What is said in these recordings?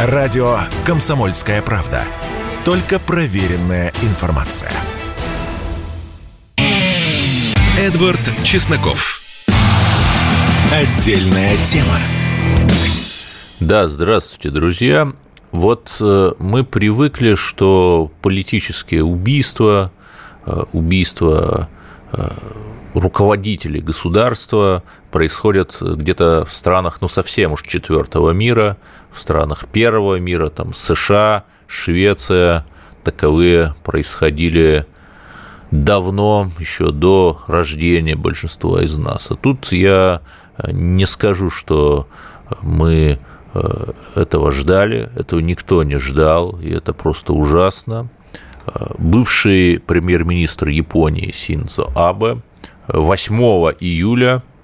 Радио «Комсомольская правда». Только проверенная информация. Эдвард Чесноков. Отдельная тема. Да, здравствуйте, друзья. Вот э, мы привыкли, что политические убийства, э, убийства э, руководителей государства происходят где-то в странах, ну, совсем уж четвертого мира, в странах первого мира, там, США, Швеция, таковые происходили давно, еще до рождения большинства из нас. А тут я не скажу, что мы э, этого ждали, этого никто не ждал, и это просто ужасно. Э, бывший премьер-министр Японии Синзо Абе 8 июля э,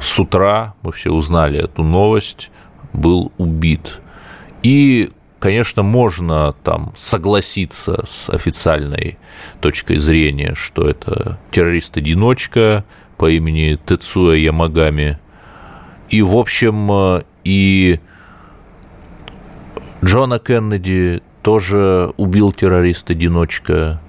с утра, мы все узнали эту новость, был убит. И, конечно, можно там согласиться с официальной точкой зрения, что это террорист-одиночка по имени Тецуя Ямагами. И, в общем, и Джона Кеннеди тоже убил террорист-одиночка,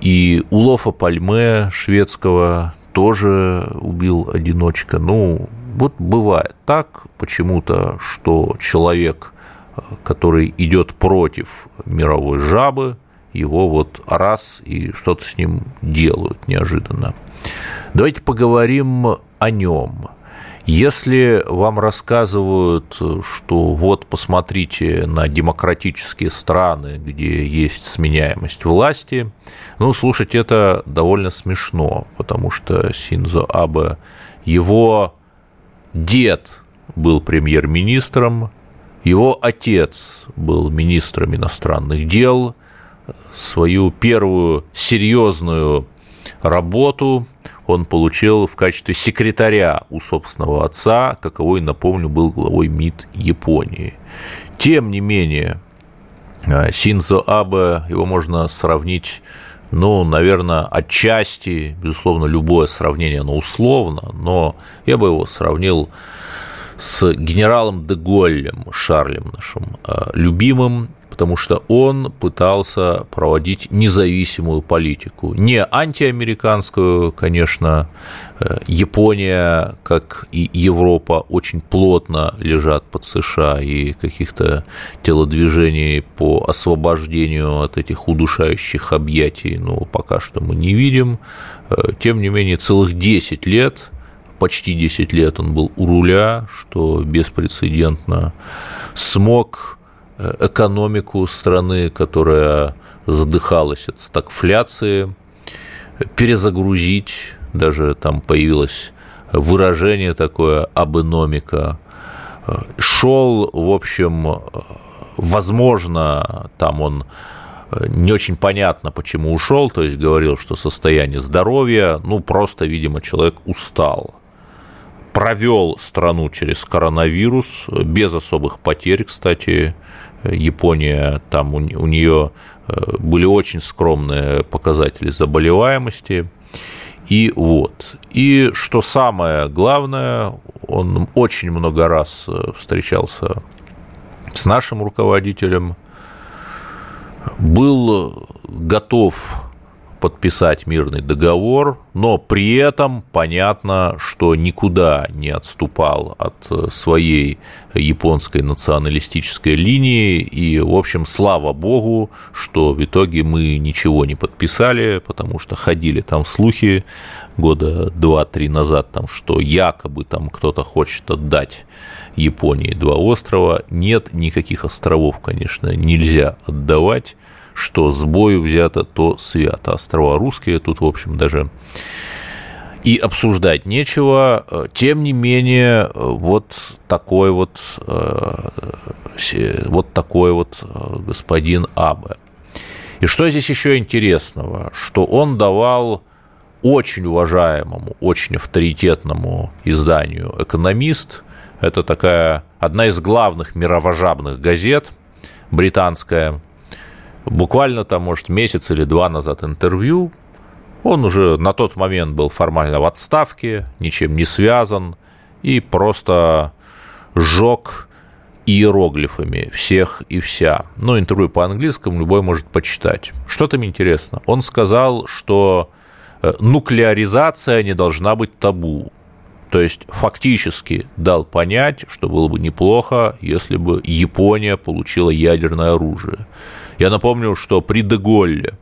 и Улофа Пальме шведского тоже убил одиночка. Ну, вот бывает так почему-то, что человек, который идет против мировой жабы, его вот раз и что-то с ним делают неожиданно. Давайте поговорим о нем. Если вам рассказывают, что вот посмотрите на демократические страны, где есть сменяемость власти, ну, слушать это довольно смешно, потому что Синзо Абе, его дед был премьер-министром, его отец был министром иностранных дел, свою первую серьезную работу он получил в качестве секретаря у собственного отца, каковой, напомню, был главой МИД Японии. Тем не менее, э, Синзо Абе, его можно сравнить ну, наверное, отчасти, безусловно, любое сравнение, оно условно, но я бы его сравнил с генералом де Голлем, Шарлем нашим э, любимым, потому что он пытался проводить независимую политику. Не антиамериканскую, конечно, э, Япония, как и Европа, очень плотно лежат под США, и каких-то телодвижений по освобождению от этих удушающих объятий, ну, пока что мы не видим. Э, тем не менее, целых 10 лет почти 10 лет он был у руля, что беспрецедентно смог экономику страны, которая задыхалась от стагфляции, перезагрузить, даже там появилось выражение такое «абэномика», шел, в общем, возможно, там он не очень понятно, почему ушел, то есть говорил, что состояние здоровья, ну, просто, видимо, человек устал. Провел страну через коронавирус, без особых потерь, кстати, Япония, там у, у нее э, были очень скромные показатели заболеваемости. И вот. И что самое главное, он очень много раз э, встречался с нашим руководителем, был готов подписать мирный договор, но при этом понятно, что никуда не отступал от э, своей японской националистической линии, и, в общем, слава богу, что в итоге мы ничего не подписали, потому что ходили там слухи года два-три назад, там, что якобы там кто-то хочет отдать Японии два острова. Нет никаких островов, конечно, нельзя отдавать что с бою взято, то свято. Острова русские тут, в общем, даже и обсуждать нечего. Тем не менее, вот такой вот, э, вот такой вот э, господин Абе. И что здесь еще интересного? Что он давал очень уважаемому, очень авторитетному изданию «Экономист», это такая одна из главных мировожабных газет британская, буквально там, может, месяц или два назад интервью. Он уже на тот момент был формально в отставке, ничем не связан, и просто жег иероглифами всех и вся. Ну, интервью по-английскому любой может почитать. Что там интересно? Он сказал, что э, нуклеаризация не должна быть табу. То есть фактически дал понять, что было бы неплохо, если бы Япония получила ядерное оружие. Я напомню, что при Деголле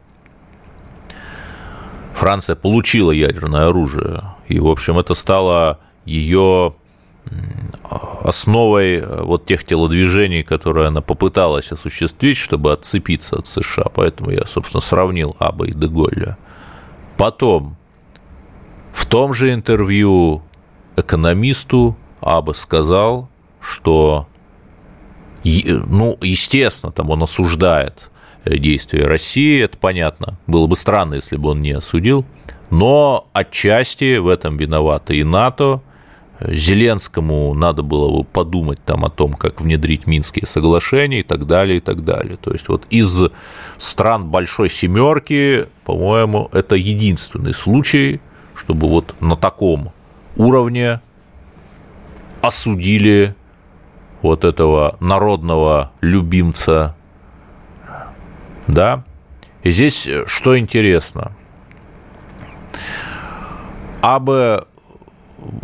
Франция получила ядерное оружие, и, в общем, это стало ее основой э, вот тех телодвижений, которые она попыталась осуществить, чтобы отцепиться от США. Поэтому я, собственно, сравнил Аба и Деголля. Потом, в том же интервью экономисту Аба сказал, что, ну, естественно, там он осуждает э, действия России, это понятно. Было бы странно, если бы он не осудил. Но отчасти в этом виноваты и НАТО, Зеленскому надо было бы подумать там о том, как внедрить Минские соглашения и так далее, и так далее. То есть вот из стран Большой Семерки, по-моему, это единственный случай, чтобы вот на таком уровне осудили вот этого народного любимца, да. И здесь что интересно, Абе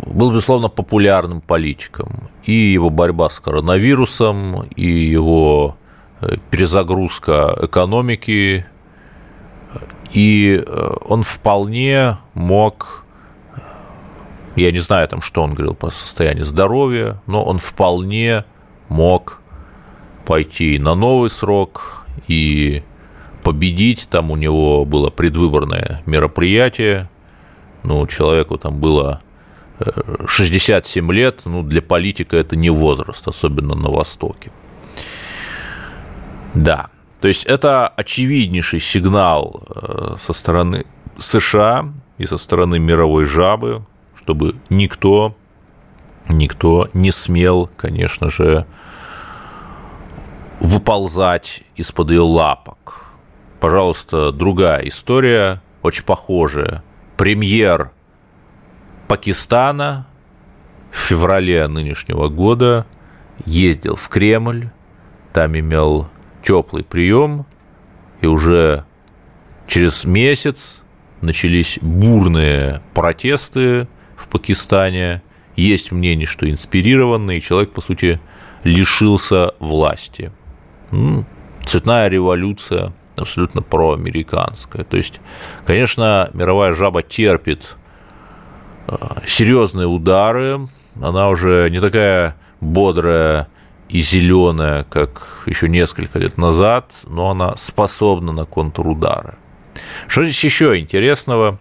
был, безусловно, популярным политиком. И его борьба с коронавирусом, и его э, перезагрузка экономики, и э, он вполне мог, я не знаю, там, что он говорил по состоянию здоровья, но он вполне мог пойти на новый срок и победить. Там у него было предвыборное мероприятие, ну, человеку там было 67 лет, ну, для политика это не возраст, особенно на Востоке. Да, то есть это очевиднейший сигнал э, со стороны США и со стороны мировой жабы, чтобы никто, никто не смел, конечно же, выползать из-под ее лапок. Пожалуйста, другая история, очень похожая. Премьер Пакистана в феврале нынешнего года ездил в Кремль, там имел теплый прием, и уже через месяц начались бурные протесты в Пакистане. Есть мнение, что инспирированный, человек, по сути, лишился власти. Цветная революция абсолютно проамериканская. То есть, конечно, мировая жаба терпит серьезные удары. Она уже не такая бодрая и зеленая, как еще несколько лет назад, но она способна на контрудары. Что здесь еще интересного?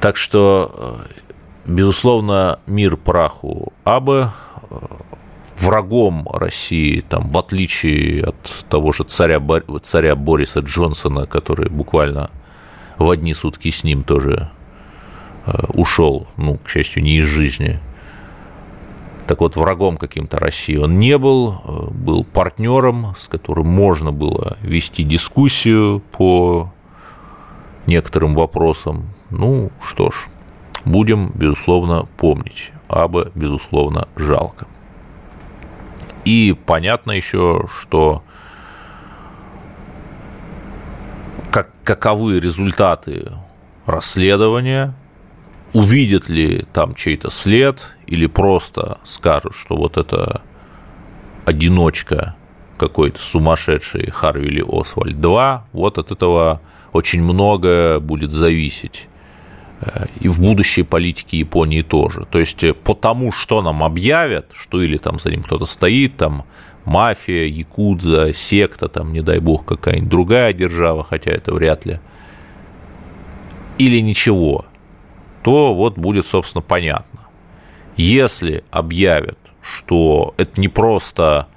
Так что, э, безусловно, мир праху Абы врагом России, там, в отличие от того же царя, царя Бориса Джонсона, который буквально в одни сутки с ним тоже Э, ушел, ну, к счастью, не из жизни. Так вот, врагом каким-то России он не был, э, был партнером, с которым можно было вести дискуссию по некоторым вопросам. Ну, что ж, будем, безусловно, помнить. Аба, безусловно, жалко. И понятно еще, что как, каковы результаты расследования увидят ли там чей-то след или просто скажут, что вот это одиночка какой-то сумасшедший Харвили Освальд 2, вот от этого очень многое будет зависеть. И в будущей политике Японии тоже. То есть э, по тому, что нам объявят, что или там за ним кто-то стоит, там мафия, якудза, секта, там, не дай бог, какая-нибудь другая держава, хотя это вряд ли, или ничего – то вот будет, собственно, понятно. Если объявят, что это не просто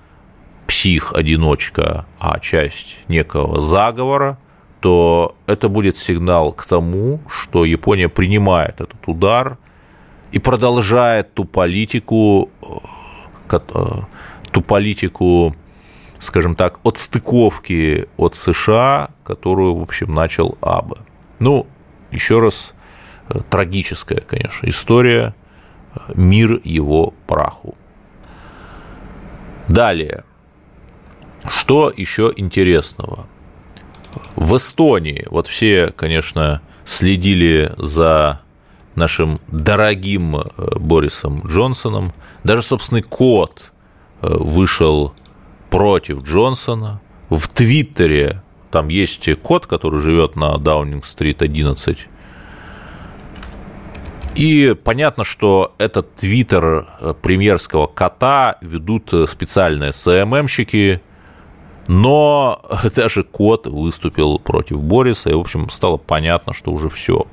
псих-одиночка, а часть некого заговора, то это будет сигнал к тому, что Япония принимает этот удар и продолжает ту политику, э, ту политику, скажем так, отстыковки от США, которую, в общем, начал Абе. Ну, еще раз трагическая, конечно, история, мир его праху. Далее. Что еще интересного? В Эстонии, вот все, конечно, следили за нашим дорогим э, Борисом Джонсоном. Даже собственный кот э, вышел против Джонсона. В Твиттере там есть кот, который живет на Даунинг-стрит 11. И понятно, что этот твиттер э, премьерского кота ведут специальные СММщики, но даже кот выступил против Бориса, и, в общем, стало понятно, что уже все.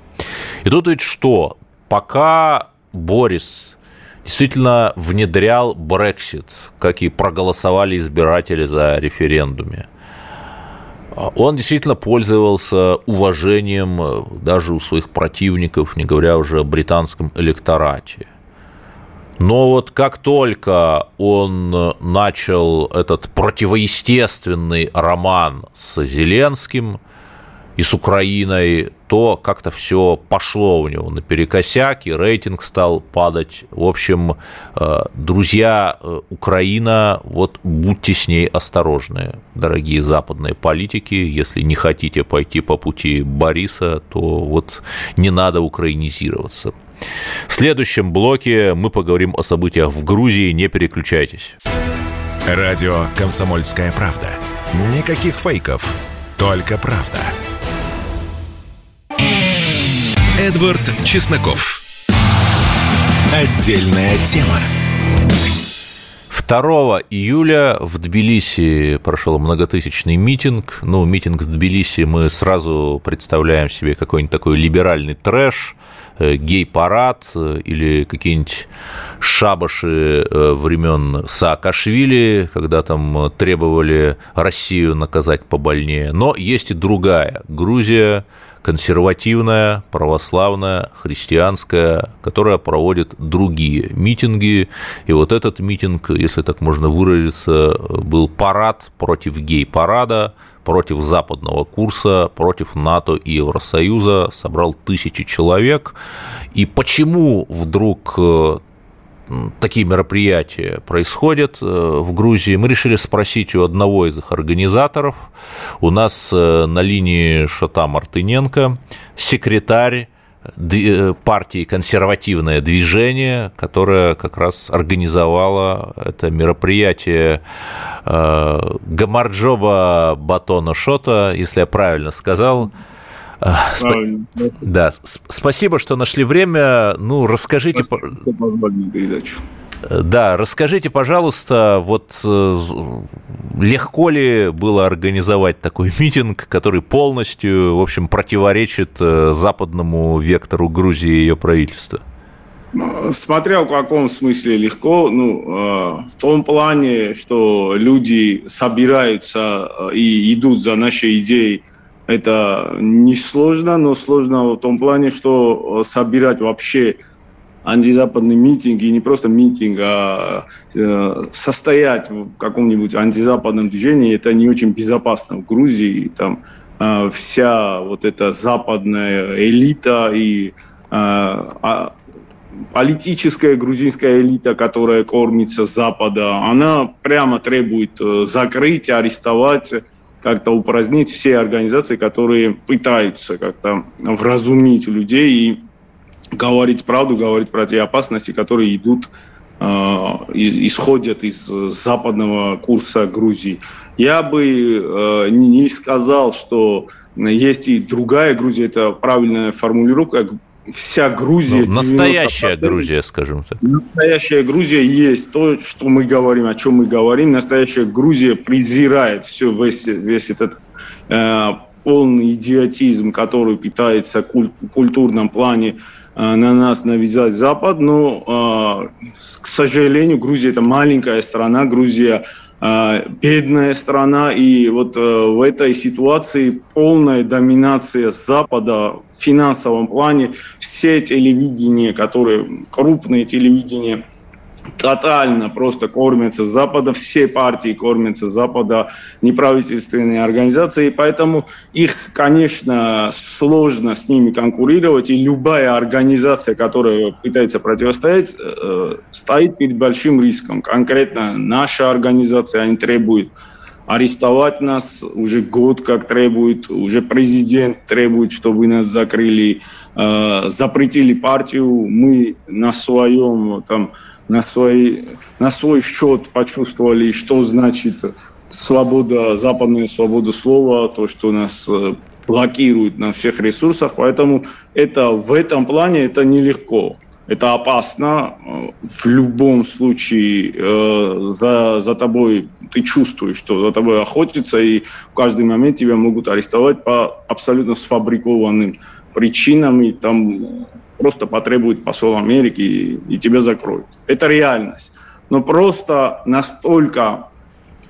И тут ведь что? Пока Борис действительно внедрял Брексит, как и проголосовали избиратели за референдуме, он действительно пользовался уважением даже у своих противников, не говоря уже о британском электорате – но вот как только он начал этот противоестественный роман с Зеленским и с Украиной, то как-то все пошло у него наперекосяк, и рейтинг стал падать. В общем, э, друзья, э, Украина, вот будьте с ней осторожны, дорогие западные политики. Если не хотите пойти по пути Бориса, то вот не надо украинизироваться. В следующем блоке мы поговорим о событиях в Грузии. Не переключайтесь. Радио «Комсомольская правда». Никаких фейков, только правда. Эдвард Чесноков. Отдельная тема. 2 июля в Тбилиси прошел многотысячный митинг. Ну, митинг в Тбилиси мы сразу представляем себе какой-нибудь такой либеральный трэш – гей-парад э, или какие-нибудь шабаши э, времен Саакашвили, когда там требовали Россию наказать побольнее. Но есть и другая. Грузия консервативная, православная, христианская, которая проводит другие митинги. И вот этот митинг, если так можно выразиться, был парад против гей-парада, против западного курса, против НАТО и Евросоюза, собрал тысячи человек. И почему вдруг э, такие мероприятия происходят э, в Грузии, мы решили спросить у одного из их организаторов. У нас э, на линии Шата Мартыненко, секретарь партии «Консервативное движение», которое как раз организовало это мероприятие э, Гамарджоба Батона Шота, если я правильно сказал. Правильно. Да, спасибо, что нашли время. Ну, расскажите... Спасибо, что позвали на передачу. Да, расскажите, пожалуйста, вот э, легко ли было организовать такой митинг, который полностью, в общем, противоречит э, западному вектору Грузии и ее правительства? Ну, смотря в каком смысле легко, ну, э, в том плане, что люди собираются и идут за нашей идеей, это не сложно, но сложно в том плане, что собирать вообще антизападный митинг, и не просто митинг, а э, состоять в каком-нибудь антизападном движении, это не очень безопасно в Грузии. Там э, вся вот эта западная элита и э, а, политическая грузинская элита, которая кормится с Запада, она прямо требует закрыть, арестовать, как-то упразднить все организации, которые пытаются как-то вразумить людей и говорить правду, говорить про те опасности, которые идут, э, исходят из западного курса Грузии. Я бы э, не сказал, что есть и другая Грузия, это правильная формулировка, вся Грузия... Ну, настоящая Грузия, скажем так. Настоящая Грузия есть то, что мы говорим, о чем мы говорим. Настоящая Грузия презирает все, весь, весь этот э, полный идиотизм, который питается куль, культурном плане Э, на нас навязать Запад, но, э, к сожалению, Грузия это маленькая страна, Грузия бедная страна, и вот в этой ситуации полная доминация Запада в финансовом плане, все телевидения, которые, крупные телевидения, тотально просто кормятся Запада, все партии кормятся Запада, неправительственные организации, поэтому их, конечно, сложно с ними конкурировать, и любая организация, которая пытается противостоять, э, стоит перед большим риском. Конкретно наша организация, они требуют арестовать нас уже год как требует, уже президент требует, чтобы нас закрыли, э, запретили партию, мы на своем там на свой, на свой счет почувствовали, что значит свобода, западная свобода слова, то, что нас э, блокирует на всех ресурсах. Поэтому это, в этом плане это нелегко. Это опасно. В любом случае э, за, за тобой ты чувствуешь, что за тобой охотятся, и в каждый момент тебя могут арестовать по абсолютно сфабрикованным причинам. И там просто потребует посол Америки и, и тебя закроют. Это реальность. Но просто настолько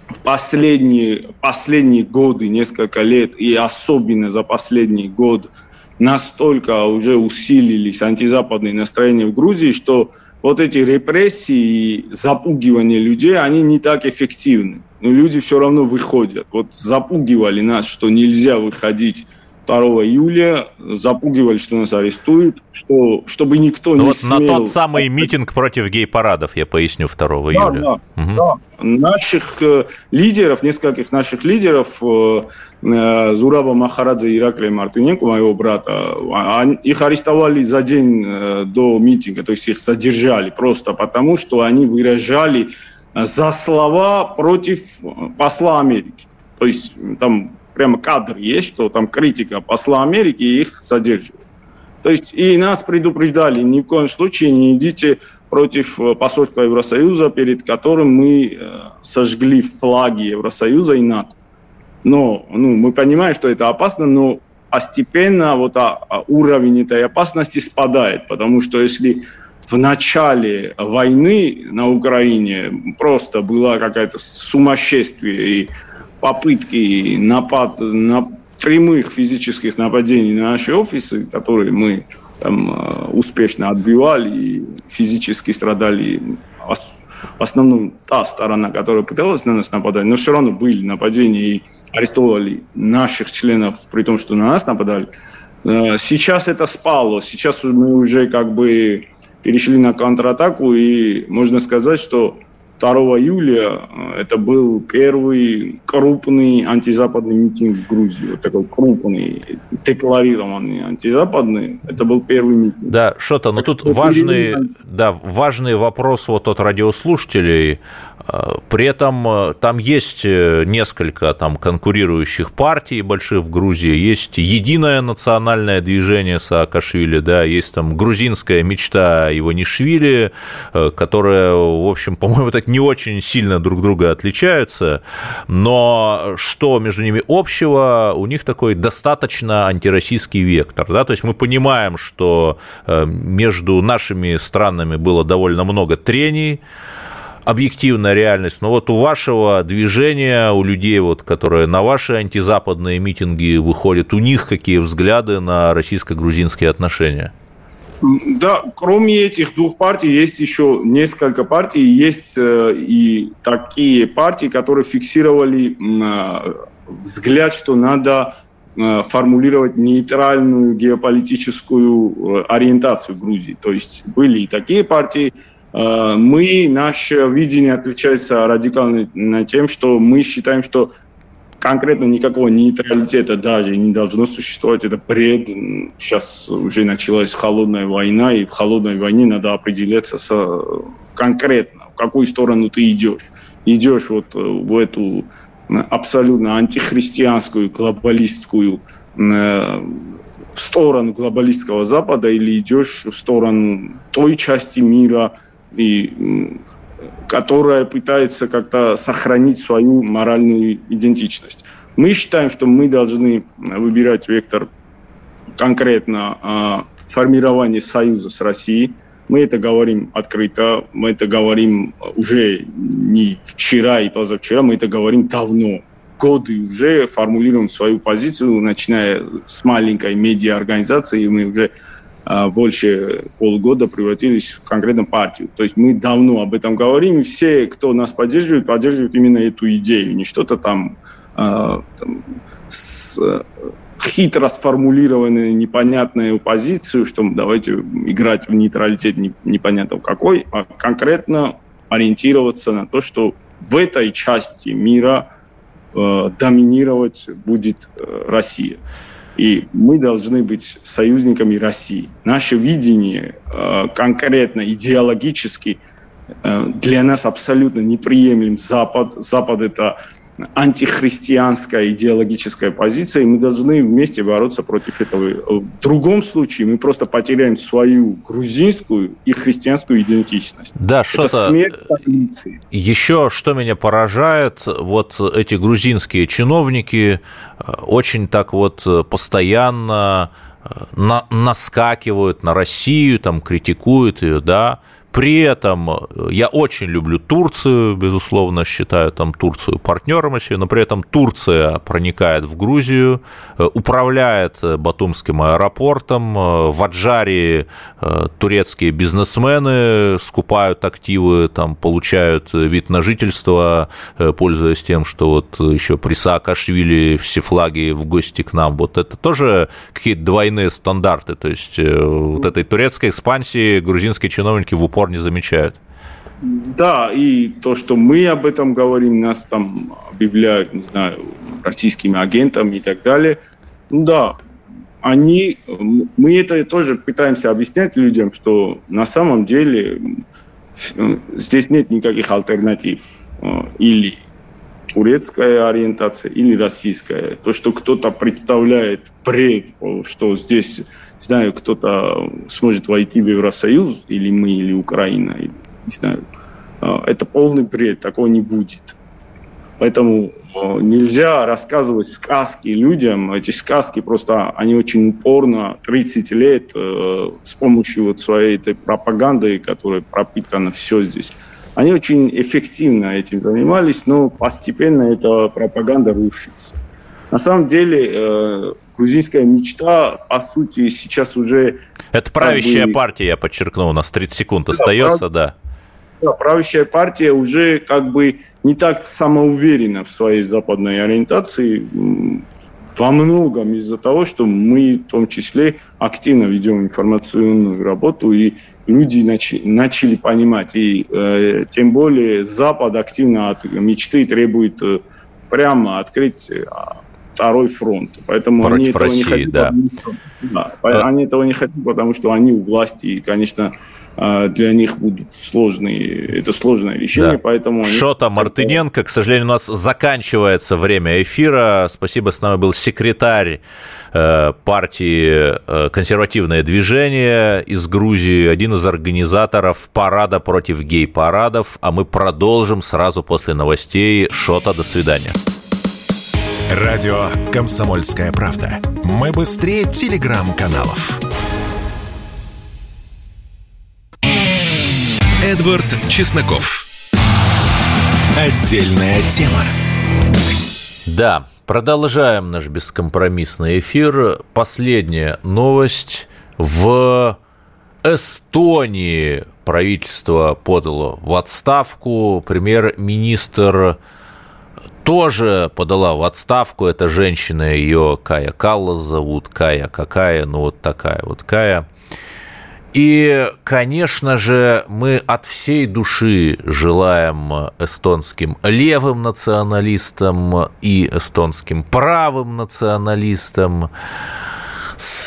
в последние, в последние годы, несколько лет, и особенно за последний год, настолько уже усилились антизападные настроения в Грузии, что вот эти репрессии и запугивание людей, они не так эффективны. Но люди все равно выходят. Вот запугивали нас, что нельзя выходить 2 июля запугивали, что нас арестуют, что, чтобы никто ну не вот смел... На тот самый митинг против гей-парадов, я поясню, 2 да, июля. Да, угу. да. Наших э, лидеров, нескольких наших лидеров, э, э, Зураба Махарадзе и Ираклия Мартыненко, моего брата, а, их арестовали за день до митинга, то есть их задержали просто потому, что они выражали за слова против посла Америки. То есть там прямо кадр есть, что там критика посла Америки, и их задерживают. То есть и нас предупреждали, ни в коем случае не идите против э, посольства Евросоюза, перед которым мы э, сожгли флаги Евросоюза и НАТО. Но ну, мы понимаем, что это опасно, но постепенно вот а, а уровень этой опасности спадает, потому что если в начале войны на Украине просто было какое-то сумасшествие, и попытки напад, на прямых физических нападений на наши офисы, которые мы там э, успешно отбивали и физически страдали в основном та сторона, которая пыталась на нас нападать, но все равно были нападения и арестовывали наших членов, при том, что на нас нападали. Э, сейчас это спало, сейчас мы уже как бы перешли на контратаку, и можно сказать, что 2 июля э, это был первый крупный антизападный митинг в Грузии. Вот такой крупный, декларированный антизападный. Это был первый митинг. Да, что-то, но тут важный, да, важный вопрос вот от радиослушателей. При этом э, там есть э, несколько там конкурирующих партий больших в Грузии, есть единое национальное движение Саакашвили, да, есть там грузинская мечта Иванишвили, э, которая, в общем, по-моему, так не очень сильно друг друга отличаются, но что между ними общего, у них такой достаточно антироссийский вектор, да, то есть мы понимаем, что между нашими странами было довольно много трений, объективная реальность, но вот у вашего движения, у людей, вот, которые на ваши антизападные митинги выходят, у них какие взгляды на российско-грузинские отношения? Да, кроме этих двух партий есть еще несколько партий. Есть э, и такие партии, которые фиксировали э, взгляд, что надо э, формулировать нейтральную геополитическую ориентацию Грузии. То есть были и такие партии, мы, наше видение отличается радикально тем, что мы считаем, что конкретно никакого нейтралитета даже не должно существовать. Это бред. Сейчас уже началась холодная война, и в холодной войне надо определяться с, конкретно, в какую сторону ты идешь. Идешь вот в эту абсолютно антихристианскую, глобалистскую э, сторону глобалистского Запада или идешь в сторону той части мира, и которая пытается как-то сохранить свою моральную идентичность. Мы считаем, что мы должны выбирать вектор конкретно а, формирования союза с Россией. Мы это говорим открыто, мы это говорим уже не вчера и позавчера, мы это говорим давно. Годы уже формулируем свою позицию, начиная с маленькой медиа-организации, мы уже больше полгода превратились в конкретно партию. То есть мы давно об этом говорим, все, кто нас поддерживает, поддерживают именно эту идею, не что-то там, там с, хитро сформулированную непонятную позицию, что давайте играть в нейтралитет непонятно какой, а конкретно ориентироваться на то, что в этой части мира э, доминировать будет э, Россия. И мы должны быть союзниками России. Наше видение э, конкретно идеологически э, для нас абсолютно неприемлем Запад. Запад – это антихристианская идеологическая позиция, и мы должны вместе бороться против этого. В другом случае мы просто потеряем свою грузинскую и христианскую идентичность. Да, что-то... Еще что меня поражает, вот эти грузинские чиновники э, очень так вот постоянно э, на, наскакивают на Россию, там критикуют ее, да, при этом э, я очень люблю Турцию, безусловно, считаю там Турцию партнером еще, но при этом Турция проникает в Грузию, э, управляет э, Батумским аэропортом, в Аджаре турецкие бизнесмены скупают активы, там получают вид на жительство, пользуясь тем, что вот еще при Саакашвили все флаги в гости к нам. Вот это тоже какие-то двойные стандарты, то есть вот этой турецкой экспансии грузинские чиновники в упор пор не замечают. Да, и то, что мы об этом говорим, нас там объявляют, не знаю, российскими агентами и так далее. Да, они, мы это тоже пытаемся объяснять людям, что на самом деле здесь нет никаких альтернатив. Или турецкая ориентация, или российская. То, что кто-то представляет бред, что здесь знаю, кто-то сможет войти в Евросоюз, или мы, или Украина, не знаю. А, это полный бред, такого не будет. Поэтому а, нельзя рассказывать сказки людям. Эти сказки просто, они очень упорно 30 лет э, с помощью вот своей этой пропаганды, которая пропитана все здесь, они очень эффективно этим занимались, но постепенно эта пропаганда рушится. На самом деле э, грузинская мечта, по сути, сейчас уже... Это правящая бы... партия, я подчеркну, у нас 30 секунд да, остается, прав... да. Да, правящая партия уже как бы не так самоуверена в своей западной ориентации, во многом из-за того, что мы в том числе активно ведем информационную работу, и люди начали, начали понимать. И э, тем более Запад активно от мечты требует э, прямо открыть второй фронт. Поэтому Против они этого России, не хотят. Да. Да, а... Они этого не хотят, потому что они у власти, и, конечно, а, для них будут сложные, это сложное решение, да. поэтому... Они... Шота Мартыненко, к сожалению, у нас заканчивается время эфира. Спасибо, с нами был секретарь э, партии э, «Консервативное движение» из Грузии, один из организаторов парада против гей-парадов, а мы продолжим сразу после новостей. Шота, до свидания. Радио «Комсомольская правда». Мы быстрее телеграм-каналов. Эдвард Чесноков. Отдельная тема. Да, продолжаем наш бескомпромиссный эфир. Последняя новость. В Эстонии правительство подало в отставку. Премьер-министр тоже подала в отставку. Эта женщина, ее Кая Каллас зовут, Кая какая, ну вот такая вот Кая. И, конечно же, мы от всей души желаем эстонским левым националистам и эстонским правым националистам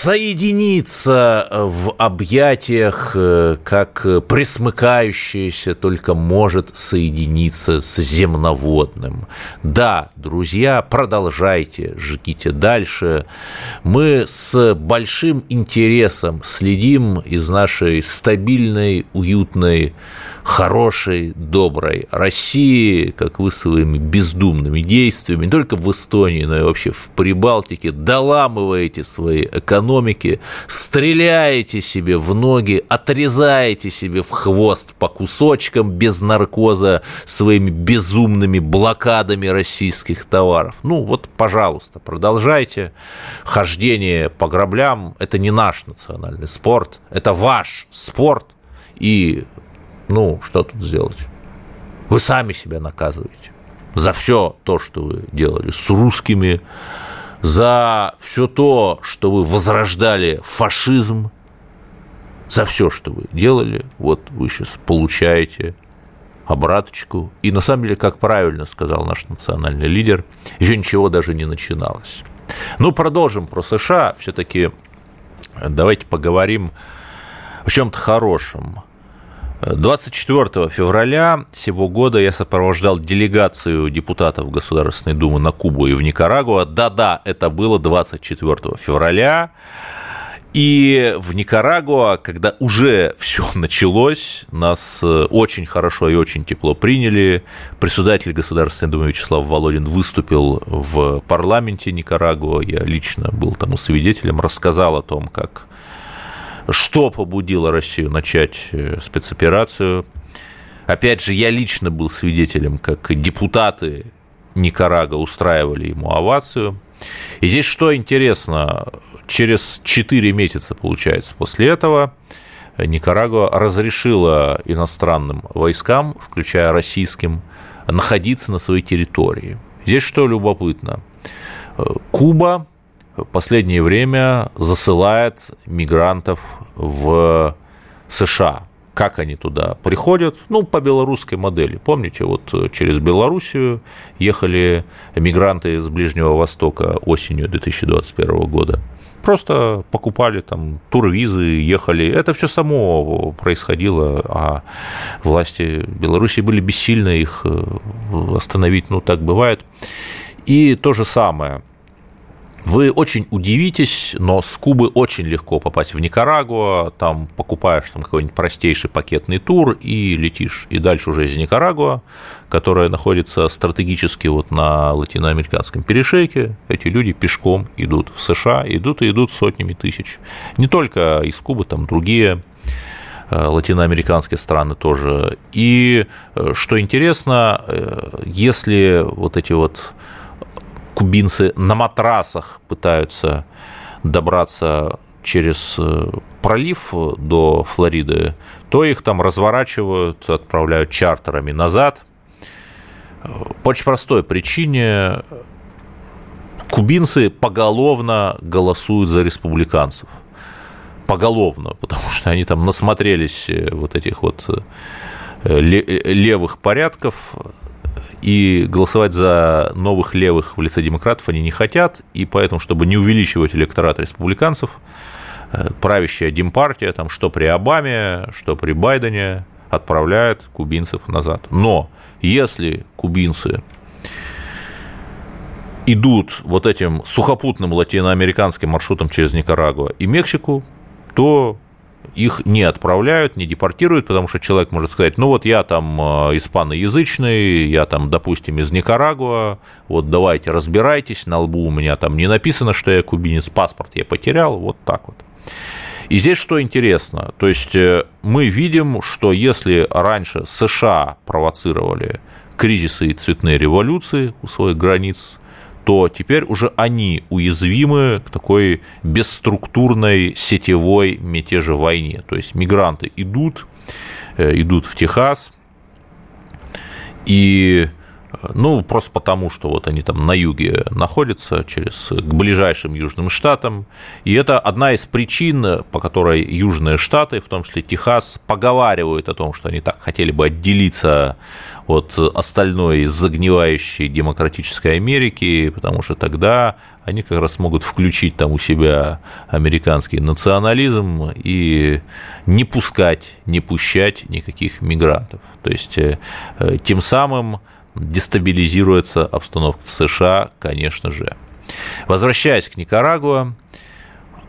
соединиться в объятиях, э, как присмыкающееся только может соединиться с земноводным. Да, друзья, продолжайте, жгите дальше. Мы с большим интересом следим из нашей стабильной, уютной хорошей, доброй России, как вы своими бездумными действиями, не только в Эстонии, но и вообще в Прибалтике, доламываете свои экономики, экономики, стреляете себе в ноги, отрезаете себе в хвост по кусочкам без наркоза своими безумными блокадами российских товаров. Ну вот, пожалуйста, продолжайте. Хождение по граблям – это не наш национальный спорт, это ваш спорт. И, ну, что тут сделать? Вы сами себя наказываете за все то, что вы делали с русскими, за все то, что вы возрождали фашизм, за все, что вы делали, вот вы сейчас получаете обраточку. И на самом деле, как правильно сказал наш национальный лидер, еще ничего даже не начиналось. Ну, продолжим про США. Все-таки давайте поговорим о чем-то хорошем. 24 февраля сего года я сопровождал делегацию депутатов Государственной Думы на Кубу и в Никарагуа. Да-да, это было 24 февраля. И в Никарагуа, когда уже все началось, нас э, очень хорошо и очень тепло приняли. Председатель Государственной Думы Вячеслав Володин выступил в парламенте Никарагуа. Я лично был тому свидетелем, рассказал о том, как что побудило Россию начать э, спецоперацию. Опять же, я лично был свидетелем, как депутаты Никарага устраивали ему овацию. И здесь что интересно, через 4 месяца, получается, после этого Никарагуа разрешила иностранным войскам, включая российским, находиться на своей территории. Здесь что любопытно? Э, Куба последнее время засылает мигрантов в США. Как они туда приходят? Ну, по белорусской модели. Помните, вот через Белоруссию ехали мигранты из Ближнего Востока осенью 2021 года. Просто покупали там турвизы, ехали. Это все само происходило, а власти Беларуси были бессильны их э, остановить. Ну, так бывает. И то же самое – вы очень удивитесь, но с Кубы очень легко попасть в Никарагуа, там покупаешь там какой-нибудь простейший пакетный тур и летишь. И дальше уже из Никарагуа, которая находится стратегически вот на латиноамериканском перешейке, эти люди пешком идут в США, идут и идут сотнями тысяч. Не только из Кубы, там другие э, латиноамериканские страны тоже. И э, что интересно, э, если вот эти вот кубинцы на матрасах пытаются добраться через э, пролив до Флориды, то их там разворачивают, отправляют чартерами назад. По очень простой причине кубинцы поголовно голосуют за республиканцев. Поголовно, потому что они там насмотрелись э, вот этих вот э, левых порядков, и голосовать за новых левых в лице демократов они не хотят, и поэтому, чтобы не увеличивать электорат республиканцев, э, правящая Демпартия, там, что при Обаме, что при Байдене, отправляет кубинцев назад. Но если кубинцы идут вот этим сухопутным латиноамериканским маршрутом через Никарагуа и Мексику, то их не отправляют, не депортируют, потому что человек может сказать, ну вот я там э, испаноязычный, я там, допустим, из Никарагуа, вот давайте разбирайтесь, на лбу у меня там не написано, что я кубинец, паспорт я потерял, вот так вот. И здесь что интересно, то есть э, мы видим, что если раньше США провоцировали кризисы и цветные революции у своих границ, то теперь уже они уязвимы к такой бесструктурной сетевой мятежевойне. То есть мигранты идут, э, идут в Техас, и ну, просто потому, что вот они там на юге находятся, через, к ближайшим южным штатам. И это одна из причин, по которой южные штаты, в том числе Техас, поговаривают о том, что они так хотели бы отделиться от остальной загнивающей демократической Америки, потому что тогда они как раз могут включить там у себя американский национализм и не пускать, не пущать никаких мигрантов. То есть э, тем самым дестабилизируется обстановка в США, конечно же. Возвращаясь к Никарагуа,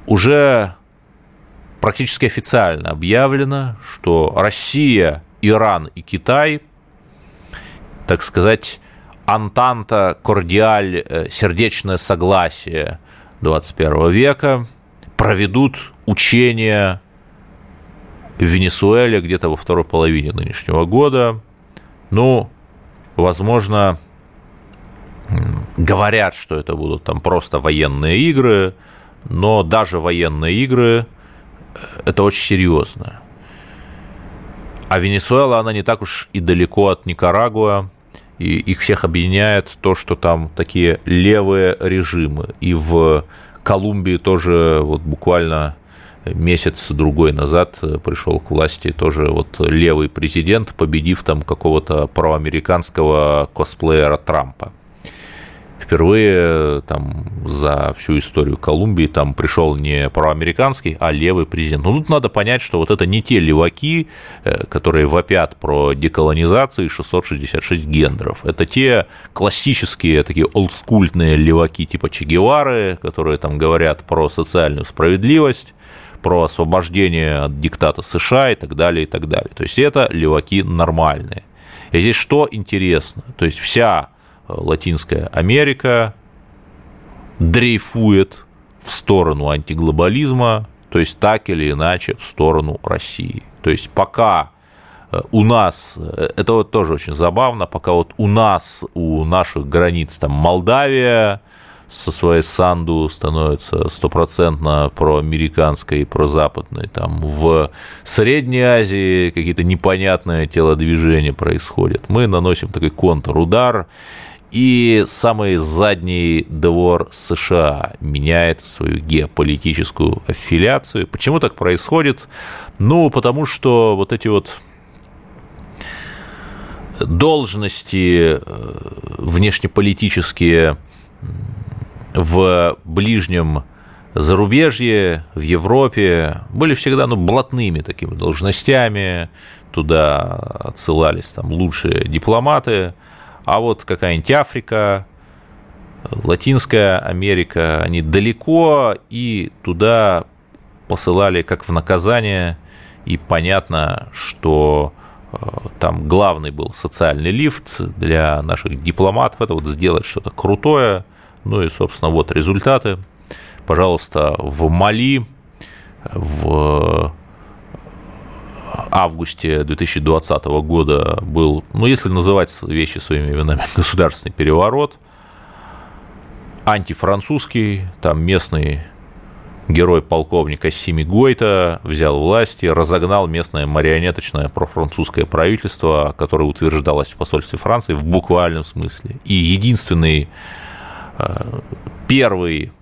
уже практически официально объявлено, что Россия, Иран и Китай, так сказать, антанта, кордиаль, э, сердечное согласие 21 века проведут учения в Венесуэле где-то во второй половине нынешнего года. Ну, возможно, говорят, что это будут там просто военные игры, но даже военные игры э, – это очень серьезно. А Венесуэла, она не так уж и далеко от Никарагуа, и их всех объединяет то, что там такие левые режимы. И в Колумбии тоже вот буквально месяц-другой назад пришел к власти тоже вот левый президент, победив там какого-то проамериканского косплеера Трампа впервые там за всю историю Колумбии там пришел не проамериканский, а левый президент. Но тут надо понять, что вот это не те леваки, э, которые вопят про деколонизацию и 666 гендеров. Это те классические такие олдскульные леваки типа Че Гевары, которые там говорят про социальную справедливость, про освобождение от диктата США и так далее, и так далее. То есть это леваки нормальные. И здесь что интересно? То есть вся Латинская Америка дрейфует в сторону антиглобализма, то есть так или иначе в сторону России. То есть пока э, у нас, э, это вот тоже очень забавно, пока вот у нас, у наших границ там Молдавия со своей Санду становится стопроцентно проамериканской и прозападной, там в Средней Азии какие-то непонятные телодвижения происходят. Мы наносим такой контрудар, и самый задний двор США меняет свою геополитическую аффилиацию. Почему так происходит? Ну, потому что вот эти вот должности э, внешнеполитические в ближнем зарубежье, в Европе были всегда ну, блатными такими должностями, туда отсылались там лучшие дипломаты, а вот какая-нибудь Африка, Латинская Америка, они далеко, и туда посылали как в наказание, и понятно, что э, там главный был социальный лифт для наших дипломатов, это вот сделать что-то крутое, ну и, собственно, вот результаты. Пожалуйста, в Мали, в августе 2020 года был, ну, если называть вещи своими именами, государственный переворот, антифранцузский, там местный герой полковника Сими Гойта взял власти, разогнал местное марионеточное профранцузское правительство, которое утверждалось в посольстве Франции в буквальном смысле. И единственный первый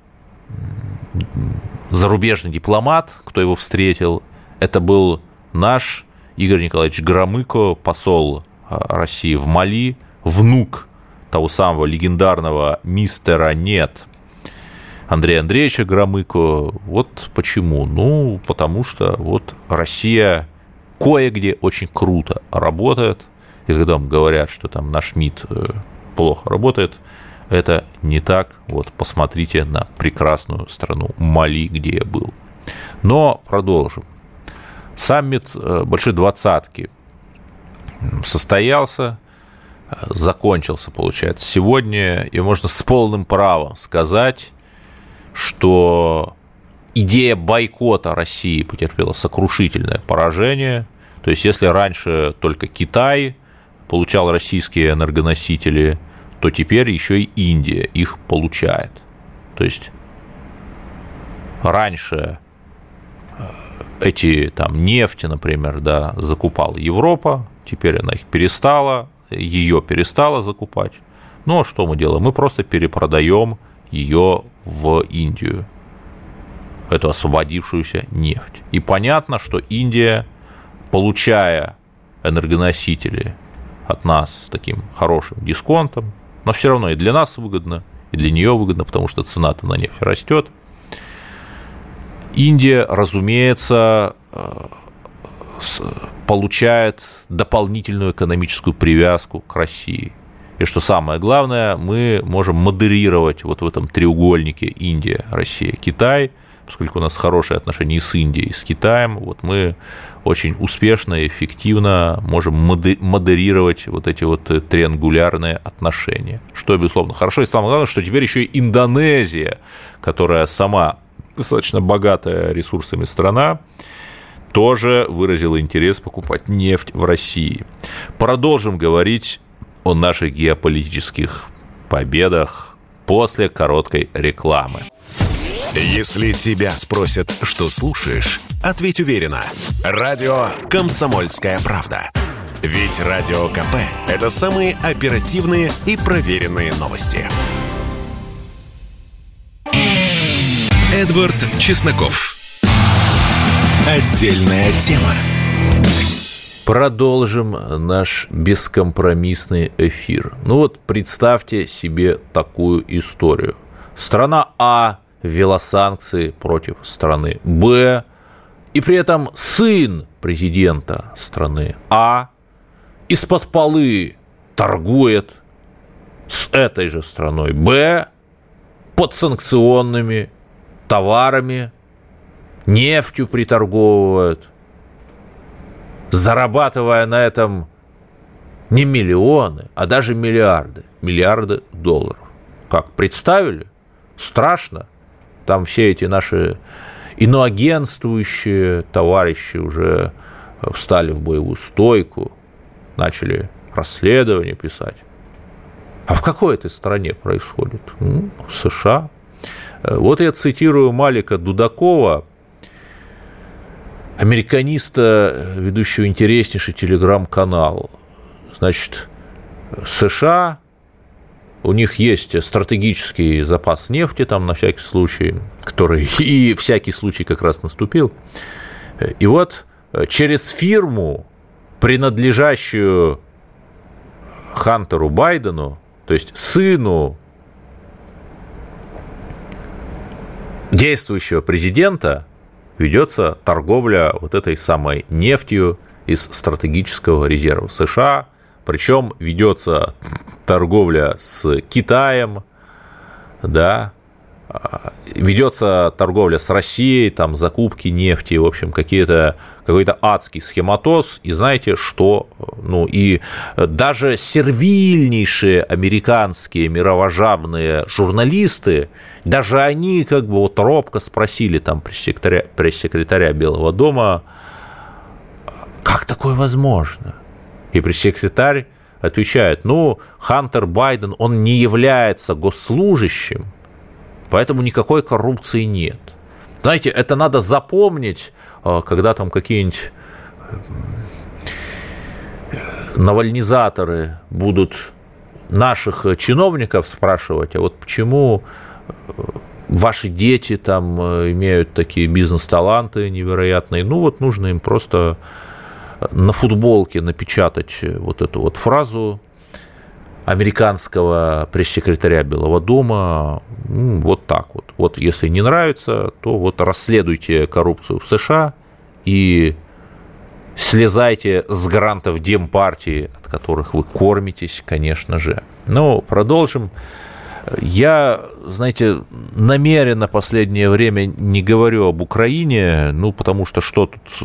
зарубежный дипломат, кто его встретил, это был наш Игорь Николаевич Громыко, посол а, России в Мали, внук того самого легендарного мистера «Нет» Андрея Андреевича Громыко. Вот почему? Ну, потому что вот Россия кое-где очень круто работает. И когда вам говорят, что там наш МИД э, плохо работает, это не так. Вот посмотрите на прекрасную страну Мали, где я был. Но продолжим. Саммит э, Большой Двадцатки состоялся, э, закончился, получается, сегодня, и можно с полным правом сказать, что идея бойкота России потерпела сокрушительное поражение. То есть, если раньше только Китай получал российские энергоносители, то теперь еще и Индия их получает. То есть, раньше э, эти там нефти, например, да, закупала Европа, теперь она их перестала, ее перестала закупать. Ну, а что мы делаем? Мы просто перепродаем ее в Индию, эту освободившуюся нефть. И понятно, что Индия, получая энергоносители от нас с таким хорошим дисконтом, но все равно и для нас выгодно, и для нее выгодно, потому что цена-то на нефть растет – Индия, разумеется, э, получает дополнительную экономическую привязку к России. И что самое главное, мы можем модерировать вот в этом треугольнике Индия, Россия, Китай, поскольку у нас хорошие отношения и с Индией, и с Китаем, вот мы очень успешно и эффективно можем модерировать вот эти вот триангулярные отношения, что, безусловно, хорошо. И самое главное, что теперь еще и Индонезия, которая сама достаточно богатая ресурсами страна, тоже выразила интерес покупать нефть в России. Продолжим говорить о наших геополитических победах после короткой рекламы. Если тебя спросят, что слушаешь, ответь уверенно. Радио «Комсомольская правда». Ведь Радио КП – это самые оперативные и проверенные новости. Эдвард Чесноков. Отдельная тема. Продолжим наш бескомпромиссный эфир. Ну вот представьте себе такую историю. Страна А ввела санкции против страны Б, и при этом сын президента страны А из-под полы торгует с этой же страной Б под санкционными товарами, нефтью приторговывают, зарабатывая на этом не миллионы, а даже миллиарды, миллиарды долларов. Как, представили? Страшно. Там все эти наши иноагентствующие товарищи уже встали в боевую стойку, начали расследование писать. А в какой этой стране происходит? В США. Вот я цитирую Малика Дудакова, американиста, ведущего интереснейший телеграм-канал. Значит, США, у них есть стратегический запас нефти там на всякий случай, который и всякий случай как раз наступил. И вот через фирму, принадлежащую Хантеру Байдену, то есть сыну действующего президента, ведется торговля вот этой самой нефтью из стратегического резерва США, причем ведется торговля с Китаем, да, ведется торговля с Россией, там закупки нефти, в общем, какие-то какой-то адский схематоз, и знаете что, ну и даже сервильнейшие американские мировожабные журналисты, даже они как бы вот робко спросили там пресс-секретаря, пресс-секретаря Белого дома, как такое возможно? И пресс-секретарь отвечает, ну, Хантер Байден, он не является госслужащим, Поэтому никакой коррупции нет. Знаете, это надо запомнить, а, когда там какие-нибудь навальнизаторы будут наших чиновников спрашивать, а вот почему э, ваши дети там э, имеют такие бизнес-таланты невероятные, ну вот нужно им просто на футболке напечатать вот эту вот фразу американского пресс-секретаря Белого дома. Ну, вот так вот. Вот если не нравится, то вот расследуйте коррупцию в США и слезайте с грантов Демпартии, от которых вы кормитесь, конечно же. Ну, продолжим. Я, знаете, намеренно последнее время не говорю об Украине, ну, потому что что тут... Э,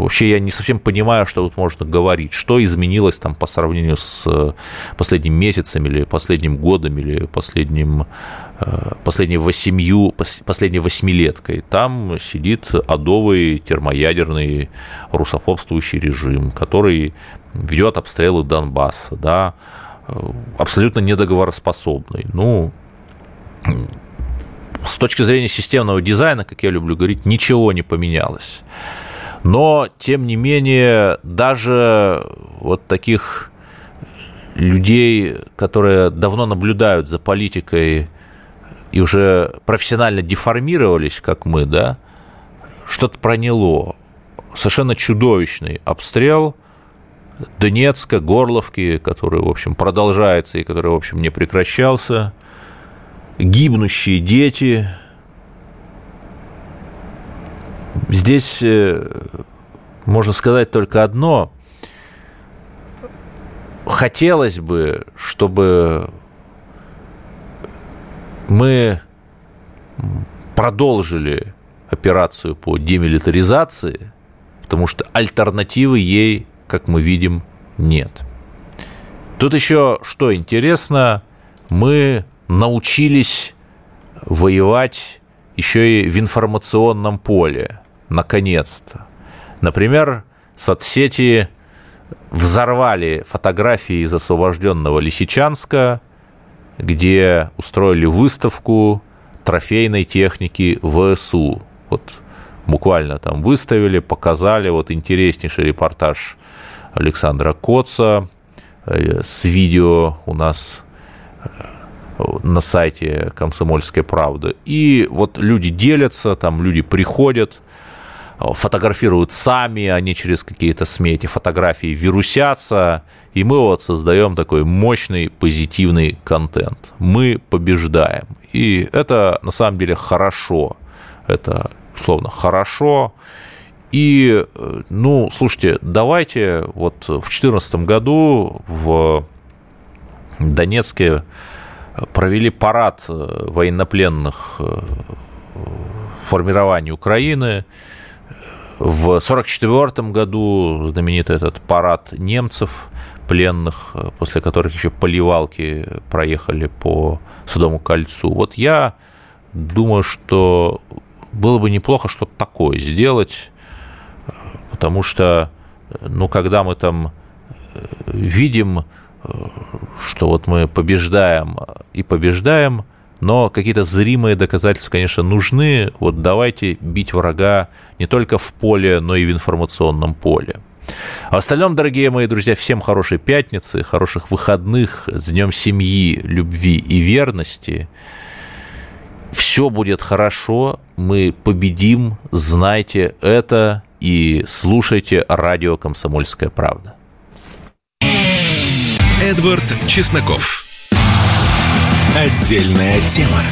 вообще я не совсем понимаю, что тут можно говорить. Что изменилось там по сравнению с э, последним месяцем или последним годом или последним, э, последней восемью, последней восьмилеткой. Там сидит адовый термоядерный русофобствующий режим, который ведет обстрелы Донбасса, да, абсолютно недоговороспособный. Ну, с точки зрения системного дизайна, как я люблю говорить, ничего не поменялось. Но, тем не менее, даже вот таких людей, которые давно наблюдают за политикой и уже профессионально деформировались, как мы, да, что-то проняло. Совершенно чудовищный обстрел – Донецка, Горловки, который, в общем, продолжается и который, в общем, не прекращался, гибнущие дети. Здесь э, можно сказать только одно. Хотелось бы, чтобы мы продолжили операцию по демилитаризации, потому что альтернативы ей как мы видим, нет. Тут еще что интересно, мы научились воевать еще и в информационном поле. Наконец-то. Например, соцсети взорвали фотографии из освобожденного Лисичанска, где устроили выставку трофейной техники ВСУ. Вот буквально там выставили, показали. Вот интереснейший репортаж Александра Коца э, с видео у нас э, на сайте «Комсомольской правды». И вот люди делятся, там люди приходят, фотографируют сами, они через какие-то СМИ эти фотографии вирусятся, и мы вот создаем такой мощный позитивный контент. Мы побеждаем. И это на самом деле хорошо. Это, условно, хорошо. И, ну, слушайте, давайте вот в 2014 году в Донецке провели парад военнопленных формирования Украины. В 1944 году знаменитый этот парад немцев пленных, после которых еще поливалки проехали по Судому кольцу. Вот я думаю, что было бы неплохо что-то такое сделать, потому что, ну, когда мы там видим, что вот мы побеждаем и побеждаем, но какие-то зримые доказательства, конечно, нужны. Вот давайте бить врага не только в поле, но и в информационном поле. А в остальном, дорогие мои друзья, всем хорошей пятницы, хороших выходных, с Днем семьи, любви и верности. Все будет хорошо, мы победим, знайте это и слушайте радио «Комсомольская правда». Эдвард Чесноков. Отдельная тема.